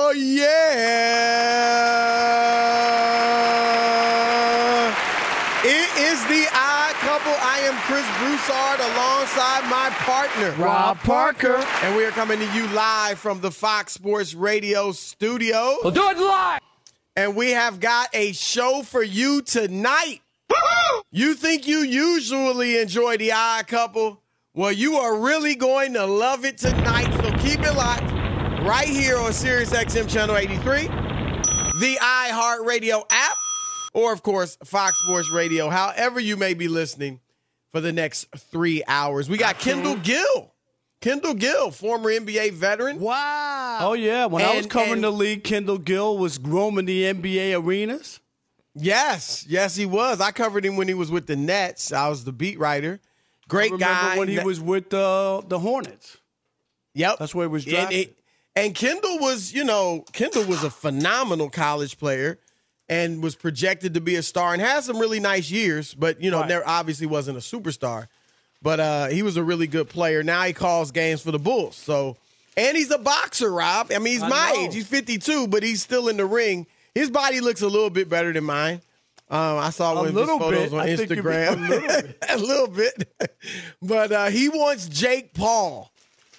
Oh, yeah. It is the odd couple. I am Chris Broussard alongside my partner, Rob Parker. And we are coming to you live from the Fox Sports Radio studio. We'll do it live. And we have got a show for you tonight. You think you usually enjoy the odd couple? Well, you are really going to love it tonight. So keep it locked right here on Sirius XM Channel 83, the iHeartRadio app, or of course, Fox Sports Radio, however you may be listening for the next three hours. We got Kendall Gill. Kendall Gill, former NBA veteran. Wow. Oh, yeah. When I was covering and- the league, Kendall Gill was roaming the NBA arenas. Yes, yes, he was. I covered him when he was with the Nets. I was the beat writer. Great Remember guy. when he was with uh, the Hornets. Yep. That's where he was And, drafted. it- and Kendall was, you know, Kendall was a phenomenal college player and was projected to be a star and had some really nice years, but you know, Right. never obviously wasn't a superstar. But uh, he was a really good player. Now he calls games for the Bulls. So, and he's a boxer, Rob. I mean, he's I my know. age. He's 52, but he's still in the ring. His body looks a little bit better than mine. Um, I saw A one of his photos bit. on I Instagram. a little bit. a little bit. but uh, he wants Jake Paul.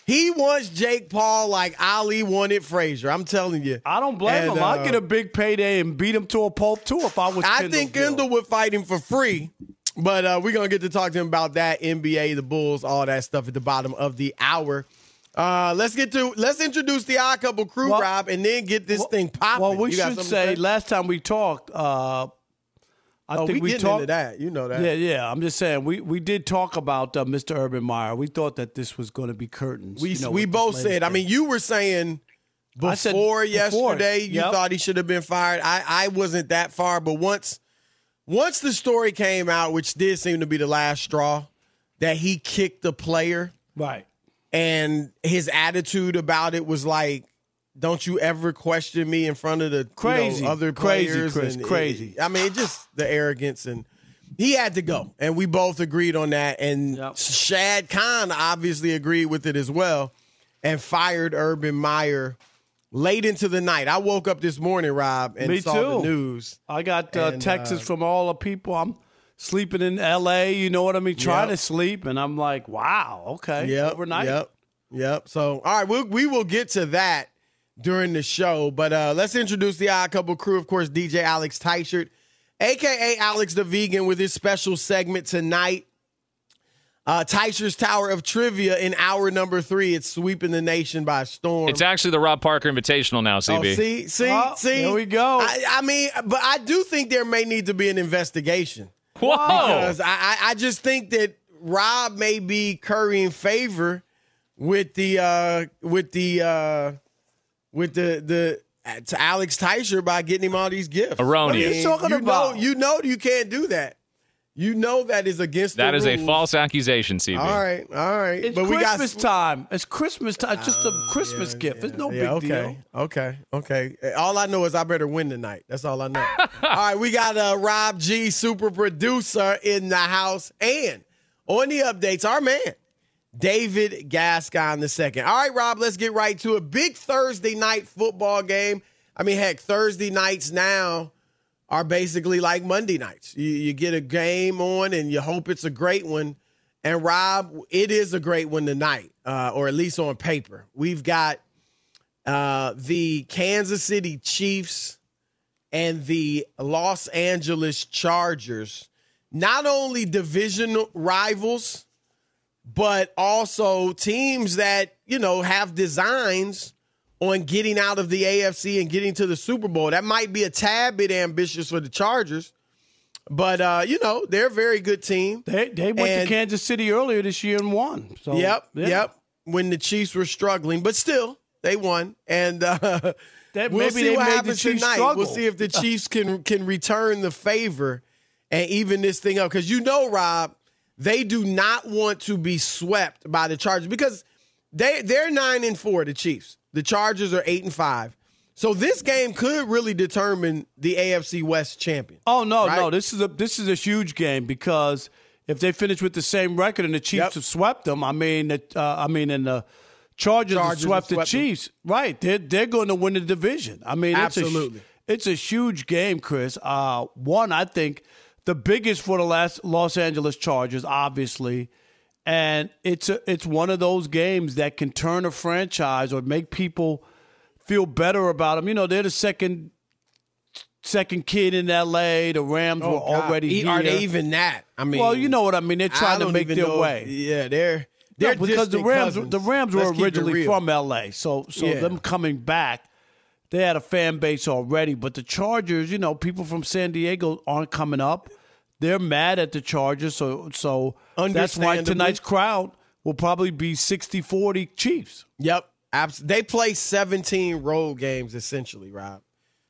He wants Jake Paul like Ali wanted Frazier. I'm telling you. I don't blame And, him. I'd uh, get a big payday and beat him to a pulp too if I was. I Kendall think Gill. Kendall would fight him for free. But uh, we're gonna get to talk to him about that NBA, the Bulls, all that stuff at the bottom of the hour. Uh, let's get to let's introduce the odd couple crew, Well- Rob, and then get this Well- thing popping. Well, we You got should something say last time we talked. I oh, think we we, talked. that. You know that. Yeah, yeah. I'm just saying we, we did talk about uh, Mr. Urban Meyer. We thought that this was going to be curtains. We you know, we both said. I mean, you were saying before, I said before, yesterday you thought he should have been fired. I I wasn't that far, but once once the story came out, which did seem to be the last straw, that he kicked the player right. and his attitude about it was like. Don't you ever question me in front of the you know, Crazy. other Crazy, players? Chris, and it- crazy. I mean, it just the arrogance and he had to go, and we both agreed on that. And Yep. Shad Khan obviously agreed with it as well, and fired Urban Meyer late into the night. I woke up this morning, Rob, and Me saw too. the news. I got uh, And, texts uh, from all the people. I'm sleeping in L.A. You know what I mean? Trying Yep. to sleep, and I'm like, wow, okay, Yep, overnight. Yep, yep. So, all right, we'll, we will get to that during the show. But uh, let's introduce the Odd Couple crew. Of course, DJ Alex Teichert, aka Alex the Vegan, with his special segment tonight. Uh, Teichert's Tower of Trivia in hour number three. It's sweeping the nation by storm. It's actually the Rob Parker Invitational now, Oh, CB. see, see, Oh, see. there we go. I, I mean, but I do think there may need to be an investigation Whoa. because I, I, I just think that Rob may be currying favor with the uh, with the uh, with the the uh, to Alex Teicher by getting him all these gifts. Erroneous. What are you talking you about? Know, you know you can't do that. You know that is against That the is a false accusation, CB. All right, all right. It's but we got Christmas time. It's Christmas time. It's just a Christmas gift. It's no yeah, big okay, deal. Okay, okay. Okay. All I know is I better win tonight. That's all I know. all right, we got uh, Rob G, super producer, in the house, and on the updates, our man David Gascon the second. All right, Rob, let's get right to a Big Thursday night football game. I mean, heck, Thursday nights now are basically like Monday nights. You, you get a game on and you hope it's a great one. And Rob, it is a great one tonight, uh, or at least on paper. We've got uh, the Kansas City Chiefs and the Los Angeles Chargers, not only division rivals, but also teams that, you know, have designs on getting out of the AFC and getting to the Super Bowl. That might be a tad bit ambitious for the Chargers, But uh, you know, they're a very good team. They they went And- to Kansas City earlier this year and won. So Yep, yeah. yep. When the Chiefs were struggling, but still they won, and uh, That- we'll see what happens tonight. struggle. We'll see if the Chiefs can can return the favor and even this thing up because you know, Rob, they do not want to be swept by the Chargers because they they're nine and four. The Chiefs, the Chargers are eight and five. So this game could really determine the AFC West champion. Oh no, Right? no! This is a this is a huge game because if they finish with the same record and the Chiefs Yep. have swept them, I mean, uh, I mean, and the Chargers, have Chargers swept have the swept them. Chiefs, right? They're they're going to win the division. I mean, Absolutely. it's a, it's a huge game, Chris. Uh, one, I think the biggest for the last Los Angeles Chargers, obviously, and it's a, it's one of those games that can turn a franchise or make people feel better about them. You know, they're the second second kid in L.A. The Rams oh, were Oh, God. already E- here. Are they even that? I mean, well, you know what I mean. They're trying to make their know way. Yeah, they're they're because the Rams, cousins. the Rams were Let's originally from L.A., so so Yeah. them coming back, they had a fan base already. But the Chargers, you know, people from San Diego aren't coming up. They're mad at the Chargers, so so that's why tonight's crowd will probably be 60-40 Chiefs. Yep. Abs- they play 17 road games essentially, Rob,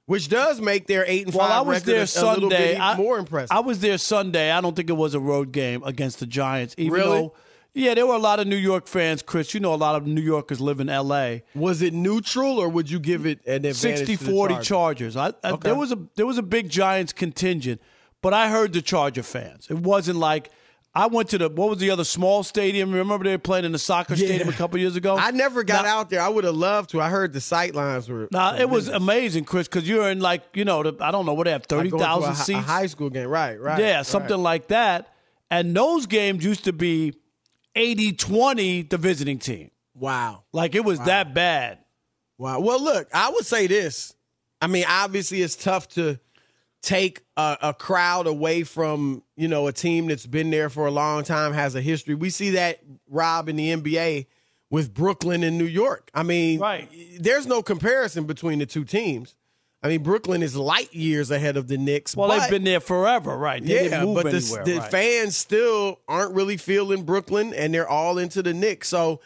which does make their eight and Well, five I was record there a, a little Sunday. bit I, more impressive. I was there Sunday. I don't think it was a road game against the Giants. Even Really? though, yeah, there were a lot of New York fans, Chris. You know, a lot of New Yorkers live in L.A. was it neutral or would you give it an advantage? 60 to the 40 Chargers? Chargers. I, I, Okay. there was a there was a big Giants contingent, but I heard the Charger fans. It wasn't like I went to the what was the other small stadium? Remember they were playing in the soccer Yeah. stadium a couple years ago? I never got Now- out there. I would have loved to. I heard the sight lines were. Now it was amazing, Chris, because you're in like you know the, I don't know what they have Like thirty going to a thousand hi- seats. A high school game, right? Right. Yeah, right. something like that. And those games used to be 80-20 the visiting team. Wow. Like it was that bad. Wow. Well, look, I would say this. I mean, obviously, it's tough to take a, a crowd away from you know a team that's been there for a long time, has a history. We see that Rob in the NBA with Brooklyn and New York. I mean, Right. there's no comparison between the two teams. I mean, Brooklyn is light years ahead of the Knicks. Well, but- they've been there forever, right? They yeah, but the, anywhere, the right. fans still aren't really feeling Brooklyn, and they're all into the Knicks. So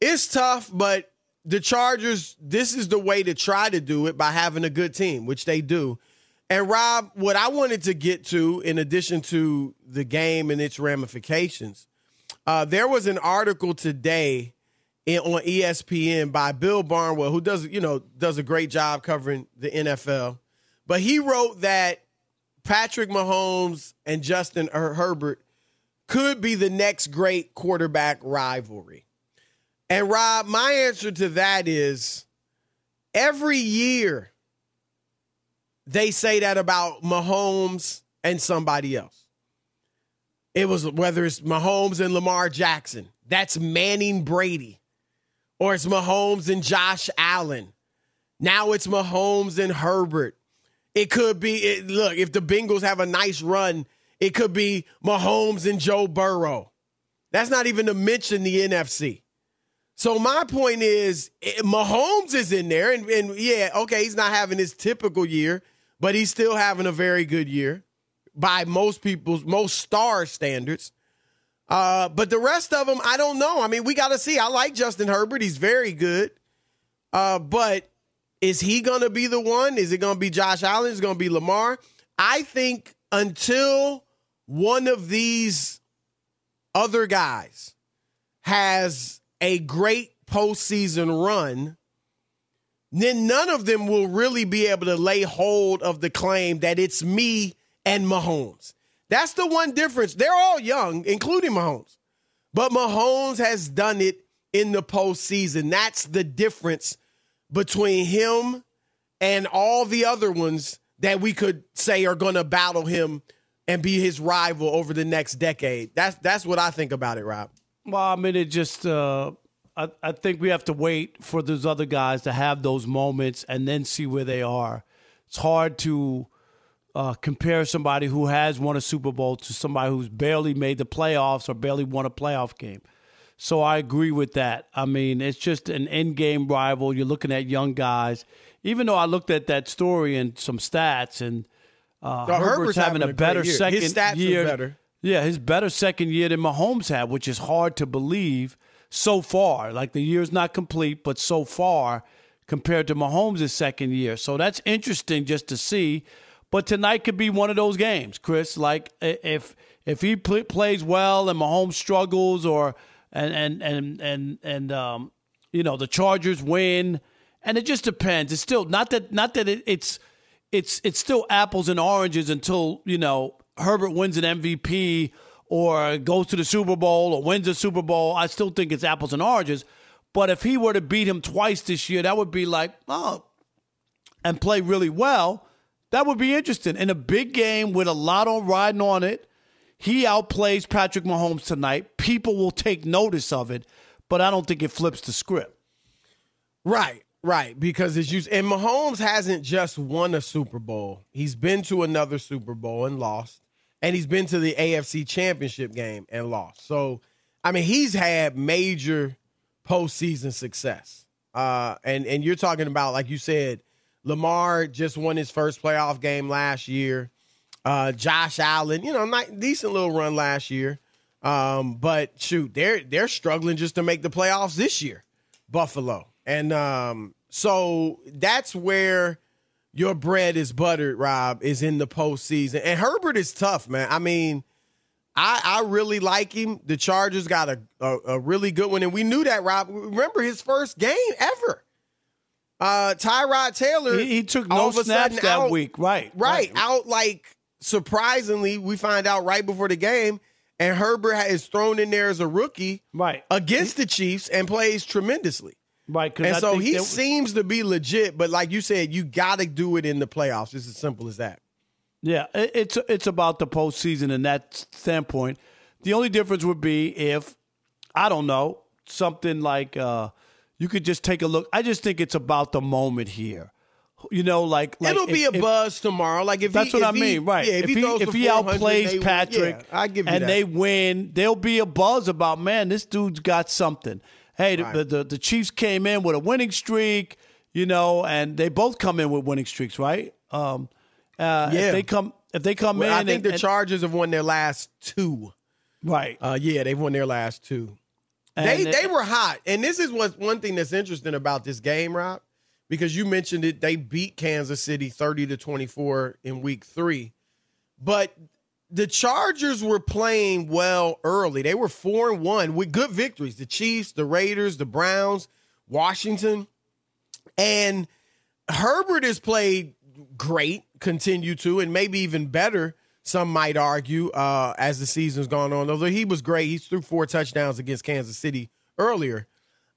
it's tough, but the Chargers, this is the way to try to do it by having a good team, which they do. And Rob, what I wanted to get to, in addition to the game and its ramifications, uh, there was an article today in, on ESPN by Bill Barnwell, who does you know does a great job covering the NFL. But he wrote that Patrick Mahomes and Justin Her- Herbert could be the next great quarterback rivalry. And Rob, my answer to that is every year they say that about Mahomes and somebody else. It was whether it's Mahomes and Lamar Jackson, that's Manning Brady, or it's Mahomes and Josh Allen. Now it's Mahomes and Herbert. It could be, it, look, if the Bengals have a nice run, it could be Mahomes and Joe Burrow. That's not even to mention the NFC. So my point is, Mahomes is in there, and, and yeah, okay, he's not having his typical year, but he's still having a very good year by most people's most star standards. Uh, but the rest of them, I don't know. I mean, we got to see. I like Justin Herbert; he's very good. Uh, but is he going to be the one? Is it going to be Josh Allen? Is it going to be Lamar? I think until one of these other guys has a great postseason run, then none of them will really be able to lay hold of the claim that it's me and Mahomes. That's the one difference. They're all young, including Mahomes. But Mahomes has done it in the postseason. That's the difference between him and all the other ones that we could say are going to battle him and be his rival over the next decade. That's that's what I think about it, Rob. Well, I mean, it just. Uh, I, I think we have to wait for those other guys to have those moments and then see where they are. It's hard to uh, compare somebody who has won a Super Bowl to somebody who's barely made the playoffs or barely won a playoff game. So I agree with that. I mean, it's just an end game rival. You're looking at young guys. Even though I looked at that story and some stats, and Uh, Herbert's, Herbert's having, having a a better year. second His stats are year. better. Yeah, his better second year than Mahomes had, which is hard to believe so far. Like the year's not complete, but so far compared to Mahomes' second year. So that's interesting just to see. But tonight could be one of those games, Chris. Like if if he pl- plays well and Mahomes struggles, or and and and and and um, you know the Chargers win, and it just depends. It's still not that not that it, it's it's it's still apples and oranges until you know Herbert wins an MVP or goes to the Super Bowl or wins the Super Bowl. I still think it's apples and oranges. But if he were to beat him twice this year, that would be like, oh, and play really well, that would be interesting. In a big game with a lot on riding on it, he outplays Patrick Mahomes tonight. People will take notice of it, but I don't think it flips the script. Right, right. Because it's used and Mahomes hasn't just won a Super Bowl. He's been to another Super Bowl and lost. And he's been to the AFC championship game and lost. So I mean he's had major postseason success. Uh and and you're talking about, like you said, Lamar just won his first playoff game last year. Uh Josh Allen, you know, not decent little run last year. Um, but shoot, they're they're struggling just to make the playoffs this year. Buffalo. And um, so that's where your bread is buttered, Rob, is in the postseason. And Herbert is tough, man. I mean, I, I really like him. The Chargers got a, a, a really good one. And we knew that, Rob. Remember his first game ever. Uh Tyrod Taylor. He, he took no snaps that out- week, right? Right, out like surprisingly, we find out right before the game, and Herbert is thrown in there as a rookie Right. against the Chiefs and plays tremendously. Right. And I so he seems to be legit, but like you said, you got to do it in the playoffs. It's as simple as that. Yeah, it's it's about the postseason in that standpoint. The only difference would be if I don't know something like uh, you could just take a look. I just think it's about the moment here. You know, like, like It'll be a if- buzz tomorrow. Like if That's he, what I if he- mean, right? Yeah, if, he, if he outplays they. Patrick, yeah, I give and that. they win, there'll be a buzz about man. This dude's got something. Hey, the, the, the the Chiefs came in with a winning streak, you know, and they both come in with winning streaks, right? Um, uh, Yeah. If they come, if they come Well, in, I think and, the and- Chargers have won their last two. right? Uh, yeah, they've won their last two. they And- they were hot, and this is what one thing that's interesting about this game, Rob, because you mentioned it. They beat Kansas City thirty to twenty four in Week Three, but the Chargers were playing well early. They were four and one with good victories. The Chiefs, the Raiders, the Browns, Washington, and Herbert has played great, continue to, and maybe even better. Some might argue uh, as the season's gone on. Although he was great, he threw four touchdowns against Kansas City earlier.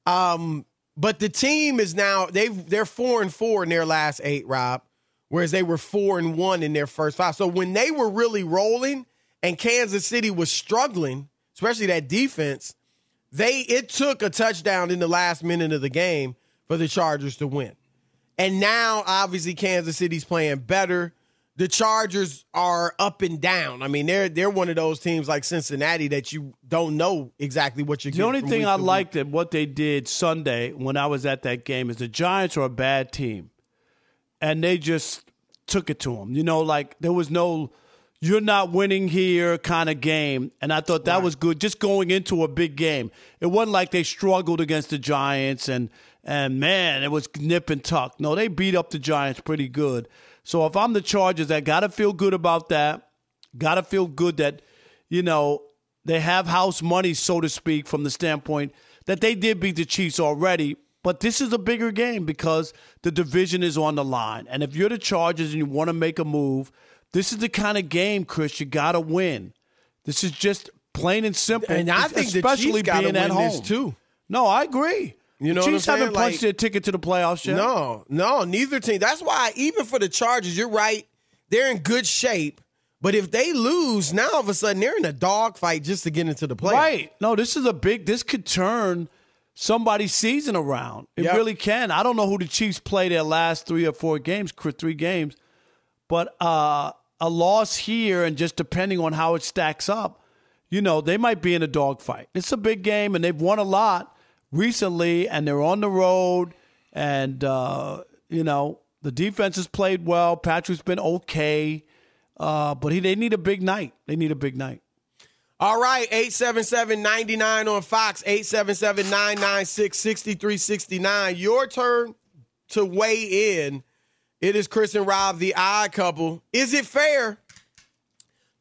Um, but the team is now they've they're four and four in their last eight, Rob, whereas they were four and one in their first five. So when they were really rolling and Kansas City was struggling, especially that defense, they it took a touchdown in the last minute of the game for the Chargers to win. And now obviously Kansas City's playing better. The Chargers are up and down. I mean, they're they're one of those teams like Cincinnati that you don't know exactly what you're The only thing I liked at what they did Sunday when I was at that game is the Giants are a bad team, and they just took it to them. You know, like there was no "you're not winning here" kind of game, and I thought that was good. Just going into a big game, it wasn't like they struggled against the Giants and and man, it was nip and tuck. No, they beat up the Giants pretty good. So if I'm the Chargers, I got to feel good about that. Got to feel good that you know they have house money, so to speak, from the standpoint that they did beat the Chiefs already. But this is a bigger game because the division is on the line. And if you're the Chargers and you want to make a move, this is the kind of game, Chris, you got to win. This is just plain and simple. And I think the especially Chiefs gotta being at win home. this, too. No, I agree. You know the Chiefs haven't punched Like- their ticket to the playoffs yet. No, no, neither team. That's why even for the Chargers, you're right. They're in good shape. But if they lose, now all of a sudden they're in a dogfight just to get into the playoffs. Right. No, this is a big. This could turn somebody's season around. It Yep. really can. I don't know who the Chiefs play their last three or four games, three games, but uh, a loss here and just depending on how it stacks up, you know, they might be in a dogfight. It's a big game, and they've won a lot recently, and they're on the road, and uh, you know the defense has played well. Patrick's been okay. Uh, but he, they need a big night. They need a big night. All right, 877-99 on Fox, 877-996-6369. Your turn to weigh in. It is Chris and Rob, the odd couple. Is it fair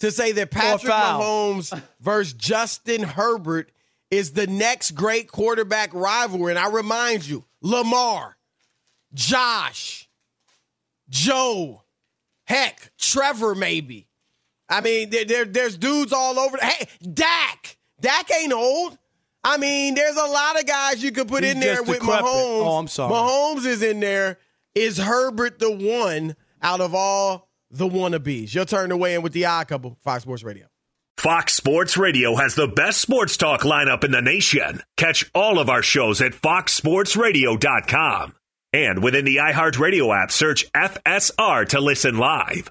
to say that Patrick. Mahomes versus Justin Herbert is the next great quarterback rivalry? And I remind you, Lamar, Josh, Joe, heck, Trevor maybe. I mean, there, there- there's dudes all over. Hey, Dak. Dak ain't old. I mean, there's a lot of guys you could put He's in there just with decrepit. Mahomes. Oh, I'm sorry. Mahomes is in there. Is Herbert the one out of all the wannabes? Your turn to weigh in with the odd couple, Fox Sports Radio. Fox Sports Radio has the best sports talk lineup in the nation. Catch all of our shows at foxsportsradio.com. And within the iHeartRadio app, search FSR to listen live.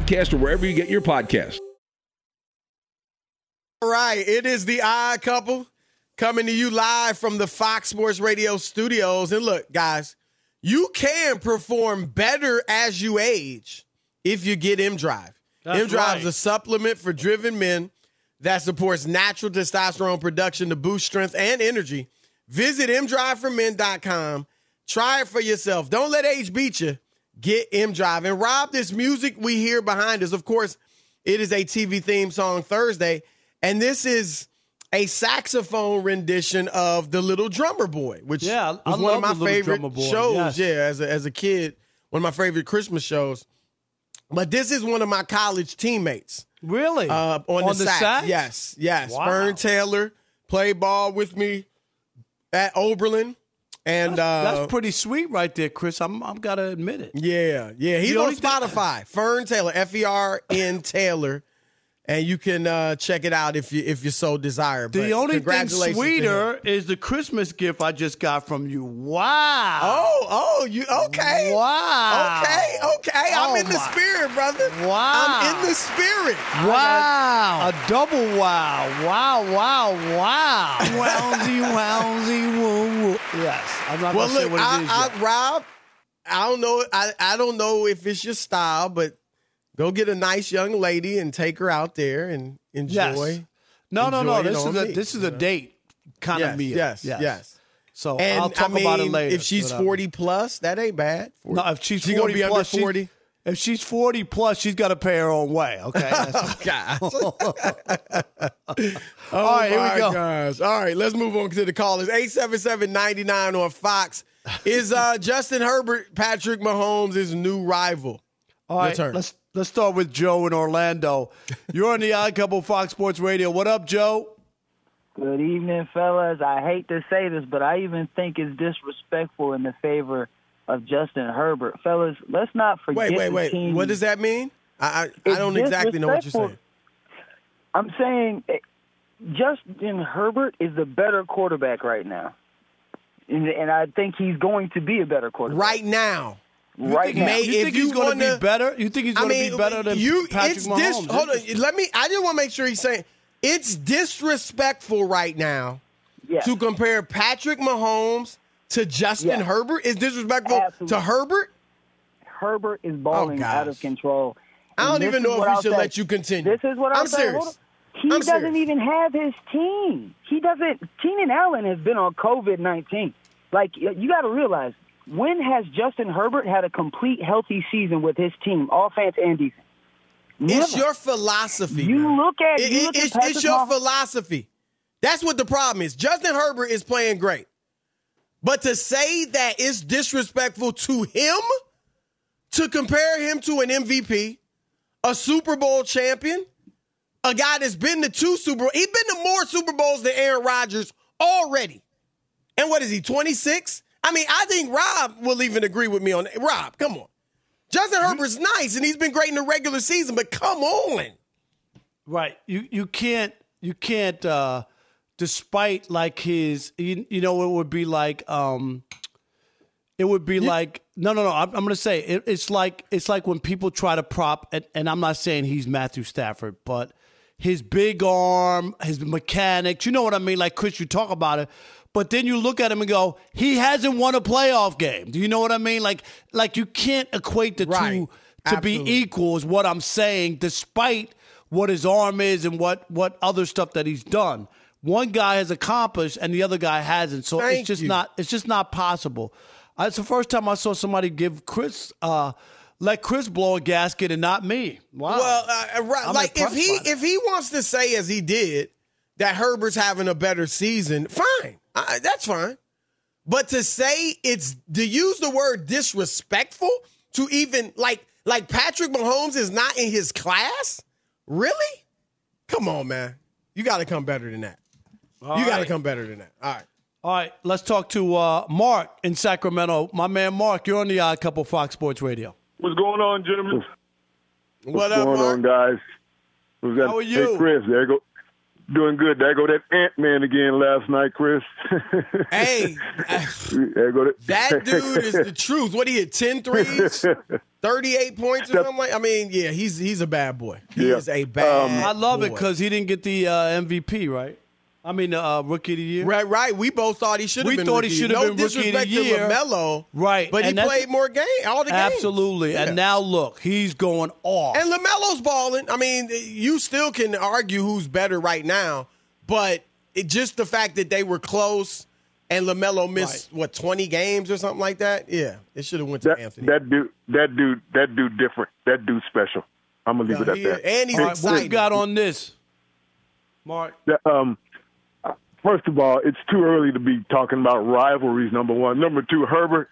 or wherever you get your podcast. All right, it is the odd couple coming to you live from the Fox Sports Radio studios. And look, guys, you can perform better as you age if you get M Drive. M Drive is right. a supplement for driven men that supports natural testosterone production to boost strength and energy. Visit mdriveformen.com. Try it for yourself. Don't let age beat you. Get M Drive. And Rob, this music we hear behind us, of course, it is a TV theme song Thursday. And this is a saxophone rendition of The Little Drummer Boy, which Yeah, I was one of my favorite shows. yes. Yeah, as a, as a kid, one of my favorite Christmas shows. But this is one of my college teammates Really? uh, on, the, sax. sax? Yes, yes. Wow. Fern Taylor played ball with me at Oberlin. And uh, That's pretty sweet right there, Chris. I'm I'm gotta admit it. yeah, yeah. He's on thing- Spotify. Fern Taylor, F E R N Taylor, and you can uh, check it out if you if you so desire. The But only thing congratulations to him. sweeter is the Christmas gift I just got from you. Wow. Oh, oh, you okay? Wow. Okay, okay. I'm Oh, in the spirit, brother. Wow. I'm in the spirit. Wow. A double wow. Wow, wow, wow. Wowsy, wowsy, woo, woo. Yes. I'm not Well, going to say look, what I, it is I, yet. Rob, I don't know. I, I don't know if it's your style, but go get a nice young lady and take her out there and enjoy. Yes. No, no, no. This is a me, this is a know? date kind Yes, of meal. yes, yes. yes. So And I'll talk I mean, about it later. if she's 40 plus, that ain't bad. 40. No, if she's She 40 gonna be under plus, she- 40? if she's 40 plus, she's got to pay her own way. Okay. That's- Gosh. All Oh right, here we go. gosh. All right, let's move on to the callers. 877-99 on Fox. Is uh, Justin Herbert Patrick Mahomes' new rival? All right, let's let's start with Joe in Orlando. You're on the Odd Couple Fox Sports Radio. What up, Joe? Good evening, fellas. I hate to say this, but I even think it's disrespectful in the favor of Justin Herbert. Fellas, let's not forget Wait, wait, wait. team. What does that mean? I I, I don't exactly know what you're saying. I'm saying eh, Justin Herbert is the better quarterback right now. And, and I think he's going to be a better quarterback. Right now. Right now. may- You if think you he's going to be better? You think he's I going to mean, be better than you, Patrick it's Mahomes? Dis, hold on. Let me. I just want to make sure he's saying it's disrespectful right now Yes. to compare Patrick Mahomes to Justin Yes. Herbert. Is disrespectful Absolutely. to Herbert? Herbert is oh, balling Oh, out of control. I don't even know if we I'll should say. let you continue. This is what I'm I'm saying. serious. Hold. He I'm doesn't serious. even have his team. He doesn't. Keenan Allen has been on COVID nineteen. Like you got to realize, when has Justin Herbert had a complete healthy season with his team, offense and defense? It's your philosophy. You man. look at- It- you look it's, it's your Mahomes- philosophy. That's what the problem is. Justin Herbert is playing great, but to say that it's disrespectful to him to compare him to an MVP, a Super Bowl champion, a guy that's been to two Super Bowls. He's been to more Super Bowls than Aaron Rodgers already. And what is he, 26? I mean, I think Rob will even agree with me on that. Rob, come on. Justin Herbert's nice and he's been great in the regular season, but come on. Right. You you can't you can't uh despite like his you, you know it would be like um it would be like no no no I'm, I'm gonna say it, it's like it's like when people try to prop and, and I'm not saying he's Matthew Stafford but his big arm his mechanics you know what I mean like Chris you talk about it but then you look at him and go he hasn't won a playoff game do you know what I mean like like you can't equate the Right. two to Absolutely. be equal is what I'm saying despite what his arm is and what what other stuff that he's done one guy has accomplished and the other guy hasn't so Thank it's just you. not it's just not possible. Uh, It's the first time I saw somebody give Chris, uh, let Chris blow a gasket and not me. Wow. Well, uh, right, like if he if he wants to say as he did that Herbert's having a better season, fine, I, that's fine. But to say it's to use the word disrespectful to even like like Patrick Mahomes is not in his class, really? Come on, man, you got to come better than that. you got to right. come better than that. All right. All right, let's talk to uh, Mark in Sacramento. My man Mark, you're on the Odd Couple Fox Sports Radio. What's going on, gentlemen? What What's up, going Mark? on, guys? Who's How are you? Hey, Chris, there you go. Doing good. There go that Ant Man again last night, Chris. Hey, there go that. that dude is the truth. What he had 10 threes, 38 points or something like I mean, yeah, he's he's a bad boy. He Yeah. is a bad Um, I love it because he didn't get the uh, MVP, right? I mean, uh, Rookie of the Year. Right, right. We both thought he should have We been. thought he rookie. should have no been Rookie of the disrespect Year. to LaMelo, Right, But he and that's- played more game, all the games. Absolutely. Yeah. And now look, he's going off. and LaMelo's balling. I mean, you still can argue who's better right now, but it, just the fact that they were close and LaMelo missed what twenty games or something like that. Yeah, it should have went to that, Anthony. that dude, that dude, that dude different. That dude special. I'm gonna leave Yeah, it at that. and he's All right, what excited. you got on this, Mark? That, um, first of all, it's too early to be talking about rivalries. Number one, number two, Herbert.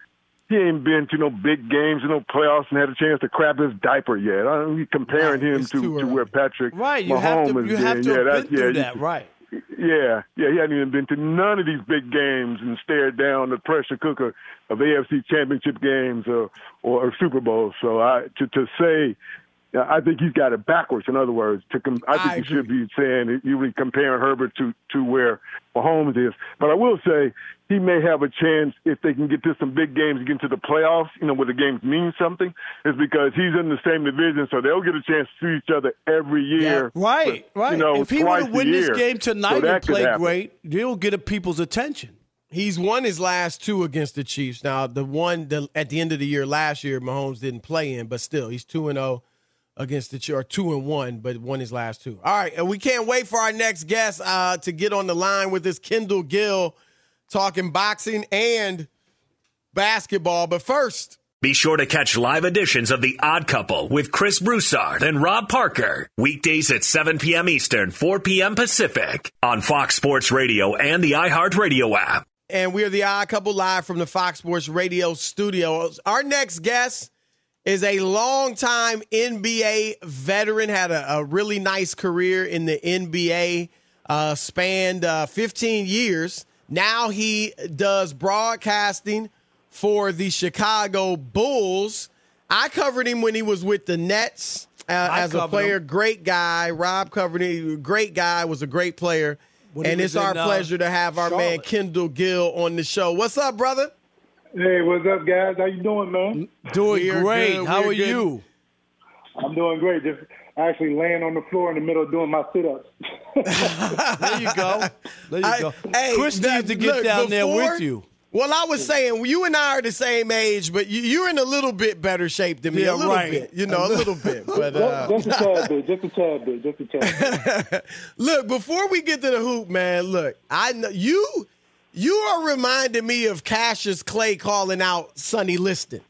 He ain't been to no big games, no playoffs, and had a chance to crap his diaper yet. I don't, comparing Right, him to, to where Patrick Right, you Mahomes have to has you have been. to yeah, have that's, been through yeah, that, you- right? Yeah, yeah, he hadn't even been to none of these big games and stared down the pressure cooker of AFC Championship games or or Super Bowls. So I to to say, I think he's got it backwards. In other words, to com- I think I you should be saying you would comparing Herbert to to where Mahomes is. But I will say he may have a chance if they can get to some big games, get into the playoffs. You know, where the games mean something, is because he's in the same division, so they'll get a chance to see each other every year. Right, but, right. You know, if he have a win this year. game tonight that and play great, he'll get people's attention. He's won his last two against the Chiefs. Now the one the, at the end of the year last year, Mahomes didn't play in, but still he's two and zero against the or two and one, but won his last two. All right, and we can't wait for our next guest uh, to get on the line with this Kendall Gill, talking boxing and basketball. But first, Be sure to catch live editions of The Odd Couple with Chris Broussard and Rob Parker. Weekdays at 7 p.m. Eastern, 4 p.m. Pacific on Fox Sports Radio and the iHeartRadio app. and we are the Odd Couple live from the Fox Sports Radio studios. Our next guest is a longtime NBA veteran, had a, a really nice career in the NBA, uh, spanned uh, 15 years. Now he does broadcasting for the Chicago Bulls. I covered him when he was with the Nets uh, as a player. him. Great guy. Rob covered him. Great guy. Was a great player. When and it's our in, uh, pleasure to have our man Kendall Gill on the show. What's up, brother? Hey, what's up, guys? How you doing, man? Doing We're great. good, How we're are good. you? I'm doing great. Just actually laying on the floor in the middle of doing my sit-ups. There you go. There you I- go. hey, Chris that- needs to get look, down there with you. Well, I was saying you and I are the same age, but you, you're in a little bit better shape than me. Yeah, a little right. bit, you know, a little bit. But uh, just, just a tad bit, just a tad bit, just a tad bit. look, before we get to the hoop, man, look, I know you. You are reminding me of Cassius Clay calling out Sonny Liston.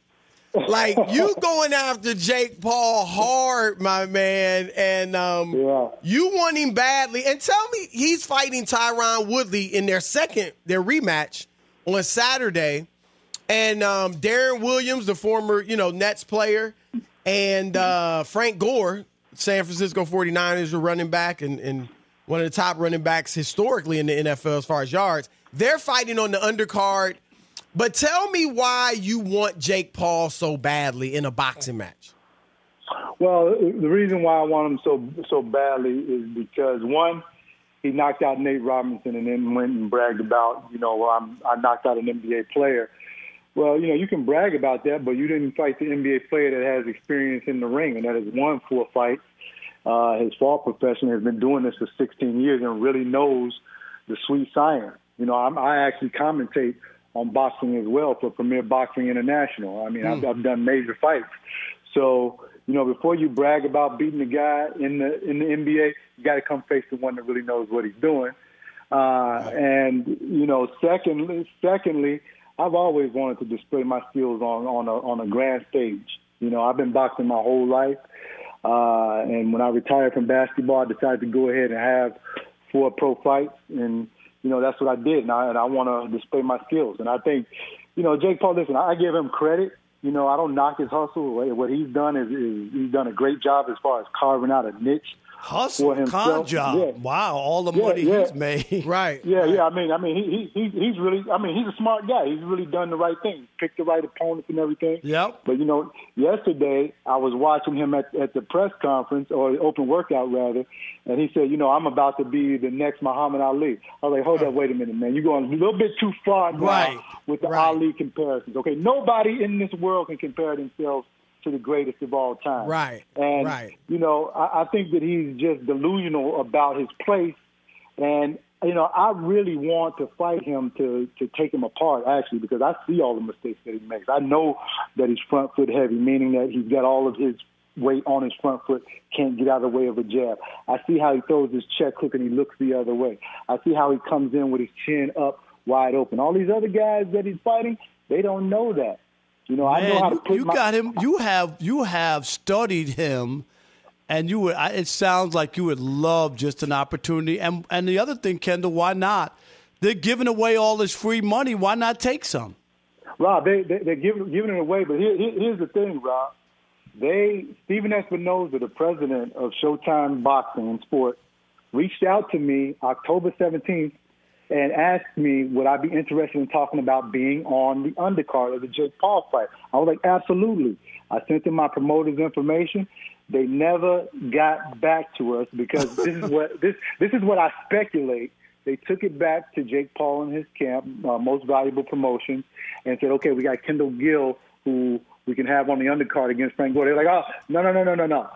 Like you going after Jake Paul hard, my man, and um, Yeah. you want him badly. And tell me, he's fighting Tyron Woodley in their second, their rematch on Saturday. And um, Deron Williams, the former, you know, Nets player, and uh, Frank Gore, San Francisco 49ers, are running back and, and one of the top running backs historically in the NFL as far as yards. They're fighting on the undercard But tell me why you want Jake Paul so badly in a boxing match. Well, the reason why I want him so so badly is because one, he knocked out Nate Robinson and then went and bragged about, you know, well, I'm, I knocked out an NBA player. Well, you know, you can brag about that, but you didn't fight the NBA player that has experience in the ring and that has won four fights. Uh, his fall profession has been doing this for 16 years and really knows the sweet science. You know, I'm, I actually commentate on boxing as well for Premier Boxing International. I mean, I've, I've done major fights. So, you know, before you brag about beating the guy in the in the NBA, you got to come face the one that really knows what he's doing. Uh, and you know, secondly, secondly, I've always wanted to display my skills on on a on a grand stage. You know, I've been boxing my whole life, uh, and when I retired from basketball, I decided to go ahead and have four pro fights, and you know that's what I did, and I, and I want to display my skills. And I think, you know, Jake Paul. Listen, I give him credit. You know, I don't knock his hustle. What he's done is, is he's done a great job as far as carving out a niche Hustle, con job. Yeah. Wow, all the Yeah, money yeah. he's made. Right. Yeah, yeah. I mean, I mean, he, he, he he's really. I mean, he's a smart guy. He's really done the right thing, picked the right opponents and everything. Yep. But you know, yesterday I was watching him at at the press conference or open workout rather, and he said, you know, I'm about to be the next Muhammad Ali. I was like, hold up, wait a minute, man. You're going a little bit too far now Right, with the right. Ali comparisons. Okay, nobody in this world can compare themselves to the greatest of all time. Right, And right. you know, I, I think that he's just delusional about his place, and you know, I really want to fight him to to take him apart actually because I see all the mistakes that he makes. I know that he's front foot heavy, meaning that he's got all of his weight on his front foot, can't get out of the way of a jab. I see how he throws his check hook and he looks the other way. I see how he comes in with his chin up wide open. All these other guys that he's fighting, they don't know that. You know, I know how to put you my, got him. You have you have studied him, and you would. I- It sounds like you would love just an opportunity. And and the other thing, Kendall, why not? They're giving away all this free money. Why not take some? Rob, they, they they're giving giving it away, but here, here, here's the thing, Rob. They Stephen Espinoza, the president of Showtime Boxing and Sport, reached out to me October 17th and asked me would I be interested in talking about being on the undercard of the Jake Paul fight. I was like, absolutely. I sent them my promoter's information. They never got back to us because this is what this this is what I speculate. They took it back to Jake Paul and his camp, uh, most valuable promotions, and said, okay, we got Kendall Gill who we can have on the undercard against Frank Gore. They're like, oh, no, no, no, no, no, no.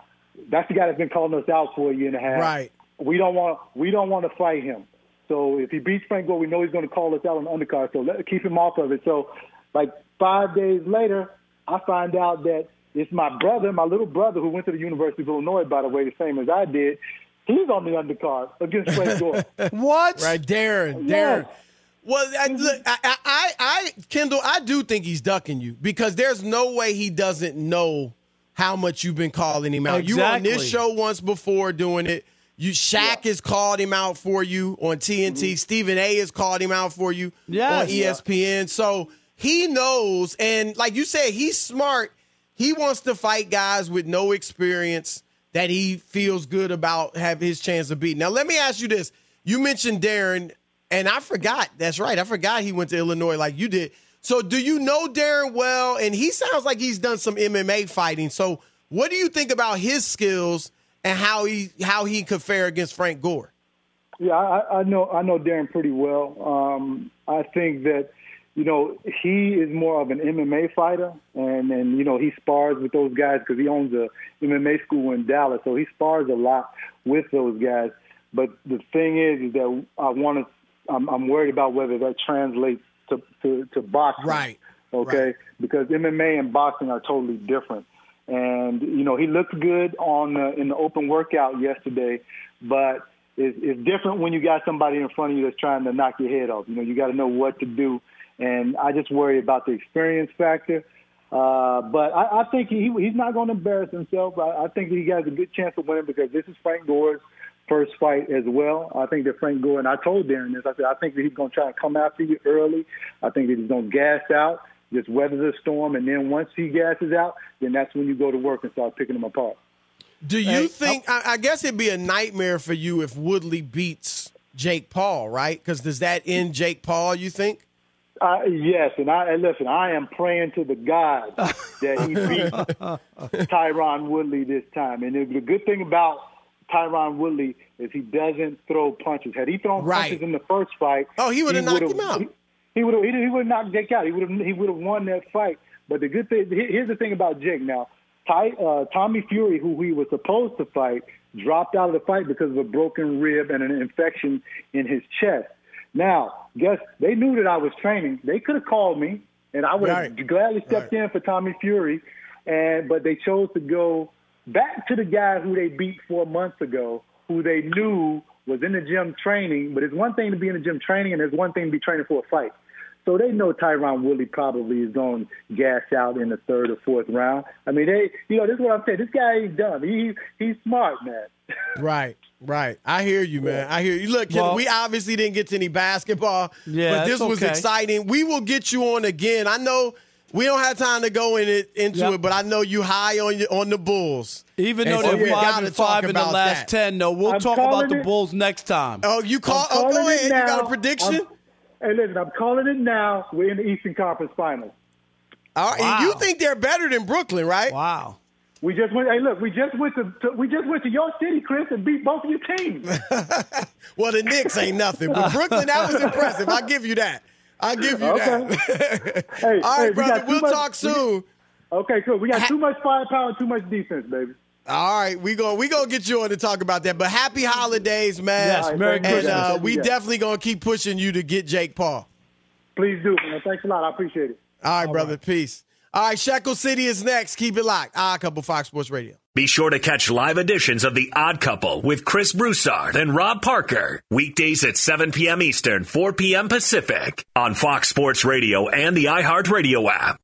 That's the guy that's been calling us out for a year and a half. Right. We don't want we don't want to fight him. So if he beats Frank Gore, we know he's going to call us out on the undercard. So let, keep him off of it. So like five days later, I find out that it's my brother, my little brother, who went to the University of Illinois, by the way, the same as I did. He's on the undercard against Frank Gore. What? Right, Deron. Yes. Deron. Well, I, look, I, I, I, I, Kendall, I do think he's ducking you because there's no way he doesn't know how much you've been calling him out. You were on this show once before doing it. You Shaq has called him out for you on TNT. Mm-hmm. Stephen A. has called him out for you Yes. on ESPN. So he knows, and like you said, he's smart. He wants to fight guys with no experience that he feels good about have his chance of beating. Now, let me ask you this: You mentioned Deron, and I forgot. That's right, I forgot he went to Illinois like you did. So, do you know Deron well? And he sounds like he's done some MMA fighting. So, what do you think about his skills and how he how he could fare against Frank Gore? Yeah, I, I know I know Deron pretty well. Um, I think that you know he is more of an MMA fighter, and and you know he spars with those guys because he owns a MMA school in Dallas, so he spars a lot with those guys. But the thing is, is that I want to. I'm, I'm worried about whether that translates to to, to boxing. Right. Okay, Right. because MMA and boxing are totally different. And you know he looked good on the, in the open workout yesterday, but it's, it's different when you got somebody in front of you that's trying to knock your head off. You know you got to know what to do, and I just worry about the experience factor. Uh, but I, I think he he's not going to embarrass himself. I, I think he has a good chance of winning because this is Frank Gore's first fight as well. I think that Frank Gore and I told Deron this. I said I think that he's going to try to come after you early. I think that he's going to gas out, just weather the storm, and then once he gasses out, then that's when you go to work and start picking them apart. Do you Hey, think? I, I guess it'd be a nightmare for you if Woodley beats Jake Paul, right? Because does that end Jake Paul? You think? Uh, yes, and I and listen. I am praying to the God that he beat Tyron Woodley this time. And the good thing about Tyron Woodley is he doesn't throw punches. Had he thrown Right. punches in the first fight, Oh, he would've knocked him out. He, he would have. He, would have knocked Jake out. He would have. He would have won that fight. But the good thing here's the thing about Jake now. Ty, uh, Tommy Fury, who he was supposed to fight, dropped out of the fight because of a broken rib and an infection in his chest. Now, guess they knew that I was training. They could have called me, and I would have Right. gladly stepped in for Tommy Fury, and but they chose to go back to the guy who they beat four months ago, who they knew was in the gym training. But it's one thing to be in the gym training, and there's one thing to be training for a fight. So they know Tyron Woodley probably is going to gas out in the third or fourth round. I mean, they, you know, this is what I'm saying. This guy ain't dumb. He he's smart, man. Right, right. I hear you, man. I hear you. Look, Well- we obviously didn't get to any basketball, Yeah, but this was okay. exciting. We will get you on again. I know we don't have time to go in it, into Yep. it, but I know you high on your, on the Bulls. Even though so they're we five gotta and talk five in the about last that. ten, though, we'll I'm talk about calling the Bulls next time. Oh, you call? I'm Oh, go it ahead. You got a prediction? I'm- hey, listen, I'm calling it now. We're in the Eastern Conference Finals. All right. Wow. You think they're better than Brooklyn, right? Wow. We just went. Hey, look, we just went to, to we just went to your city, Chris, and beat both of your teams. Well, the Knicks ain't nothing, but Brooklyn, that was impressive. I'll give you that. I'll give you that. Hey, All hey, right, brother. We will much- talk we- soon. Okay, cool. We got too much firepower and too much defense, baby. All right, we go. We gonna get you on to talk about that. But happy holidays, man. Yes, right, Merry thank you, And Christmas. uh, we guys. definitely gonna keep pushing you to get Jake Paul. Please do, man. Thanks a lot. I appreciate it. All right, brother. Peace. All right, Shekel City is next. Keep it locked. Ah, couple Fox Sports Radio. Be sure to catch live editions of The Odd Couple with Chris Broussard and Rob Parker. Weekdays at 7 p.m. Eastern, 4 p.m. Pacific on Fox Sports Radio and the iHeartRadio app.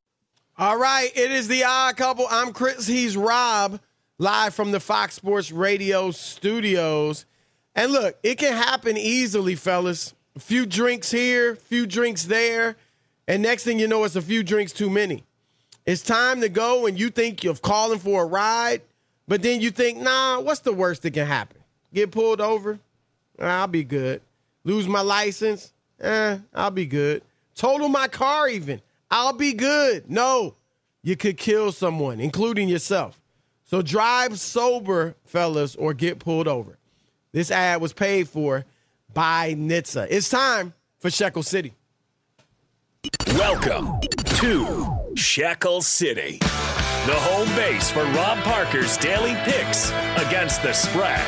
All right, it is the odd couple. I'm Chris. He's Rob, live from the Fox Sports Radio studios. And look, it can happen easily, fellas. A few drinks here, few drinks there, and next thing you know, it's a few drinks too many. It's time to go, and you think you're calling for a ride, but then you think, nah, what's the worst that can happen? Get pulled over? I'll be good. Lose my license? Eh, I'll be good. Total my car, even. I'll be good. No, you could kill someone, including yourself. So drive sober, fellas, or get pulled over. This ad was paid for by NHTSA. It's time for Shekel City. Welcome to Shekel City, the home base for Rob Parker's daily picks against the spread.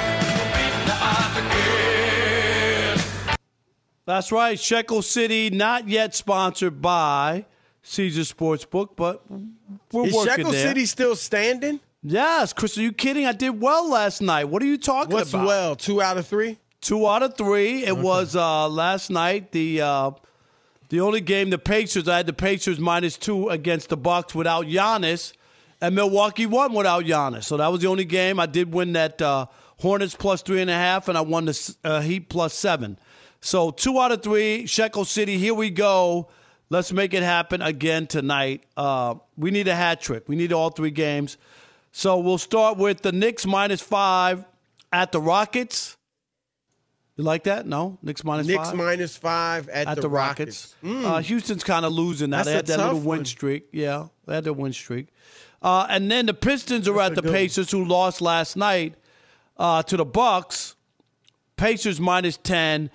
That's right. Shekel City, not yet sponsored by Caesar Sportsbook, but we're Is working Shekel there. City still standing? Yes, Chris, are you kidding? I did well last night. What are you talking What's about? well? Two out of three? Two out of three. It was uh, last night. The uh, the only game the Pacers. I had the Pacers minus two against the Bucks without Giannis, and Milwaukee won without Giannis. So that was the only game. I did win that uh, Hornets plus three and a half, and I won the uh, Heat plus seven. So two out of three. Shekel City. Here we go. Let's make it happen again tonight. Uh, we need a hat trick. We need all three games. So we'll start with the Knicks minus five at the Rockets. You like that? No, Knicks minus Knicks five minus five at, at the, Rockets. Mm. Uh, Houston's kind of losing now. That's they had that little win one. streak. Yeah, they had their win streak. Uh, and then the Pistons are That's at the good one. Pacers, who lost last night uh, to the Bucks. Pacers minus ten.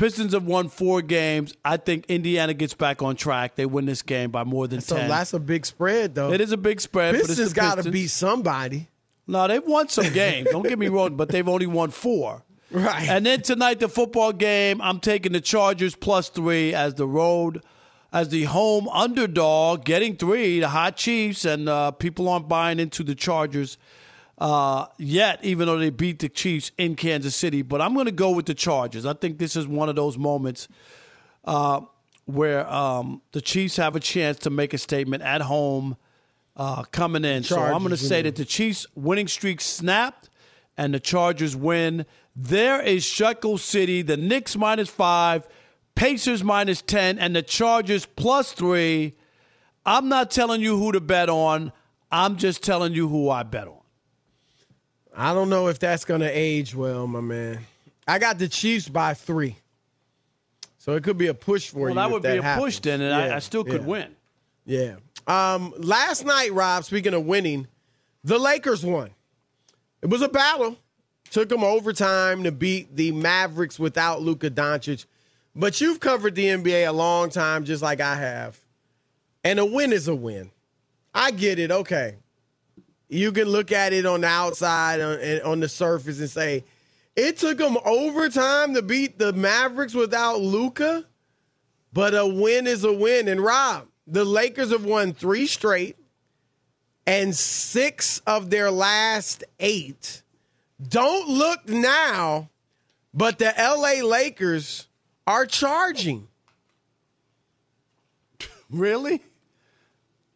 Pistons have won four games. I think Indiana gets back on track. They win this game by more than So ten. that's a big spread, though. it is a big spread. Pistons got to beat somebody. No, they've won some games. Don't get me wrong, but they've only won four. Right. And then tonight, the football game, I'm taking the Chargers plus three as the road, as the home underdog, getting three, the hot Chiefs, and uh, people aren't buying into the Chargers uh, yet, even though they beat the Chiefs in Kansas City. But I'm going to go with the Chargers. I think this is one of those moments uh, where um, the Chiefs have a chance to make a statement at home uh, coming in. so I'm going to say that the Chiefs winning streak snapped and the Chargers win. There is Shekel City, the Knicks minus five, Pacers minus 10, and the Chargers plus three. I'm not telling you who to bet on. I'm just telling you who I bet on. I don't know if that's going to age well, my man. I got the Chiefs by three. So it could be a push for Well, you. that if would be a happens. push then, and I, I still could yeah. win. Yeah. Um, last night, Rob, speaking of winning, the Lakers won. It was a battle. Took them overtime to beat the Mavericks without Luka Doncic. But you've covered the NBA a long time, just like I have. And a win is a win. I get it. Okay. You can look at it on the outside, on, on the surface, and say, it took them overtime to beat the Mavericks without Luka, But a win is a win. And Rob, the Lakers have won three straight, and six of their last eight. Don't look now, but the LA Lakers are charging. Really?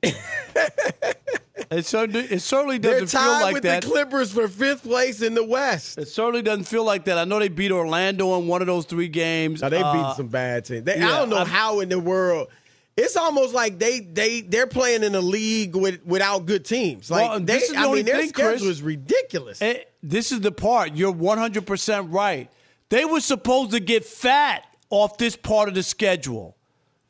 it, certainly, it certainly doesn't feel like with that. the Clippers for fifth place in the West. It certainly doesn't feel like that. I know they beat Orlando in one of those three games. Now they Uh, beat some bad teams. They, I don't know I'm- how in the world. It's almost like they they they're playing in a league with without good teams. Like Well, they, this is the I only mean, their thing, Chris. schedule is ridiculous. Eh, this is the part. You're 100% right. They were supposed to get fat off this part of the schedule.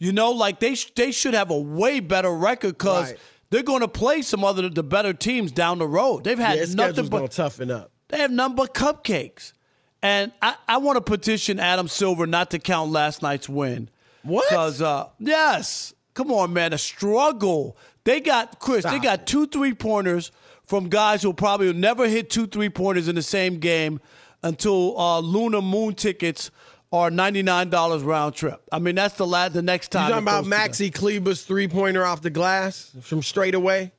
You know, like they sh- they should have a way better record because Right. they're going to play some other the better teams down the road. They've had yeah, nothing but toughen up. they have nothing but cupcakes. And I, I want to petition Adam Silver not to count last night's win. What? Because uh, yes, come on, man, a struggle. They got Chris. they got it. two three pointers from guys who probably will never hit two three pointers in the same game until uh, Lunar Moon tickets nine dollars round trip. I mean, that's the la- the next time. You talking about. Maxi Kleber's three pointer off the glass from straight away?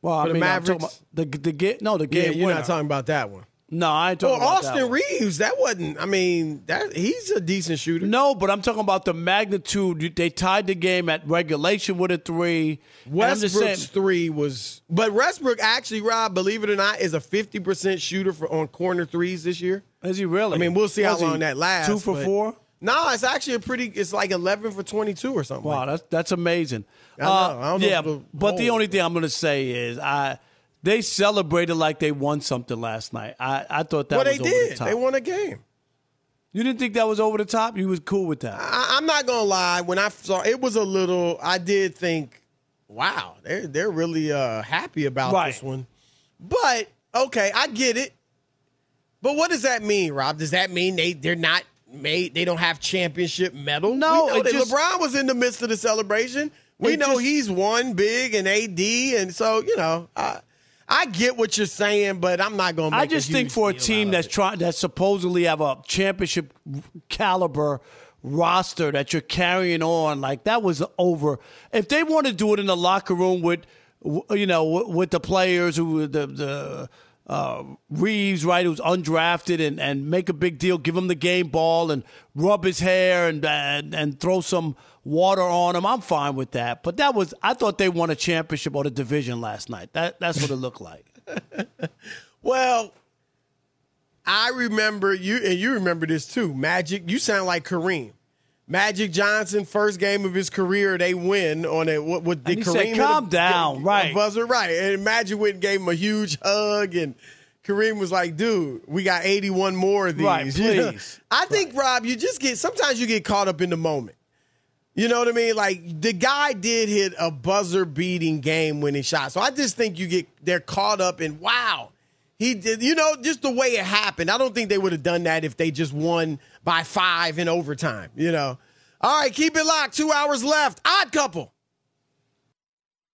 Well, I the mean, I'm Mavericks? about the the ga- no the Yeah, game you're winner. not talking about that one. No, I ain't Well, that Austin one. Reeves, that wasn't. I mean, that he's a decent shooter. No, but I'm talking about the magnitude. They tied the game at regulation with a three. And I'm just Westbrook's three was, but Westbrook actually, Rob, believe it or not, is a 50% shooter for on corner threes this year. is he really? I mean, we'll see how Was he long that lasts. Two for but- four. No, it's actually a pretty. It's like 11 for 22 or something. Wow, like that's that's amazing. I know. Uh, I don't know yeah, the but the only thing I'm going to say is I they celebrated like they won something last night. I, I thought that Well, was they over did. the top. They won a game. You didn't think that was over the top? You was cool with that. I, I'm not gonna lie. When I saw it was a little, I did think, wow, they're they're really uh, happy about Right. this one. But okay, I get it. But what does that mean, Rob? Does that mean they they're not made? They don't have championship mettle? No, we know it that just- LeBron was in the midst of the celebration. We know just- he's won big and AD, and so you know, I I get what you're saying, but I'm not gonna. I just think for a team that's trying that supposedly have a championship caliber roster that you're carrying on like that was over. If they want to do it in the locker room with you know with the players who the the uh, Reeves right who's undrafted and, and make a big deal, give him the game ball and rub his hair and and, and throw some water on him. I'm fine with that. But that was I thought they won a championship or the division last night. That that's what it looked like. Well, I remember you, and you remember this too. Magic, you sound like Kareem. Magic Johnson, first game of his career, they win on a what? what did And he Kareem said, "Calm down," right. buzzer, right? And Magic went and gave him a huge hug, and Kareem was like, "Dude, we got eighty-one more of these." Right, You know? please. I think Rob, you just get sometimes you get caught up in the moment. You know what I mean? Like the guy did hit a buzzer beating game winning shot. So I just think you get they're caught up in wow. He did you know, just the way it happened. I don't think they would have done that if they just won by five in overtime, you know. All right, keep it locked. Two hours left. Odd couple.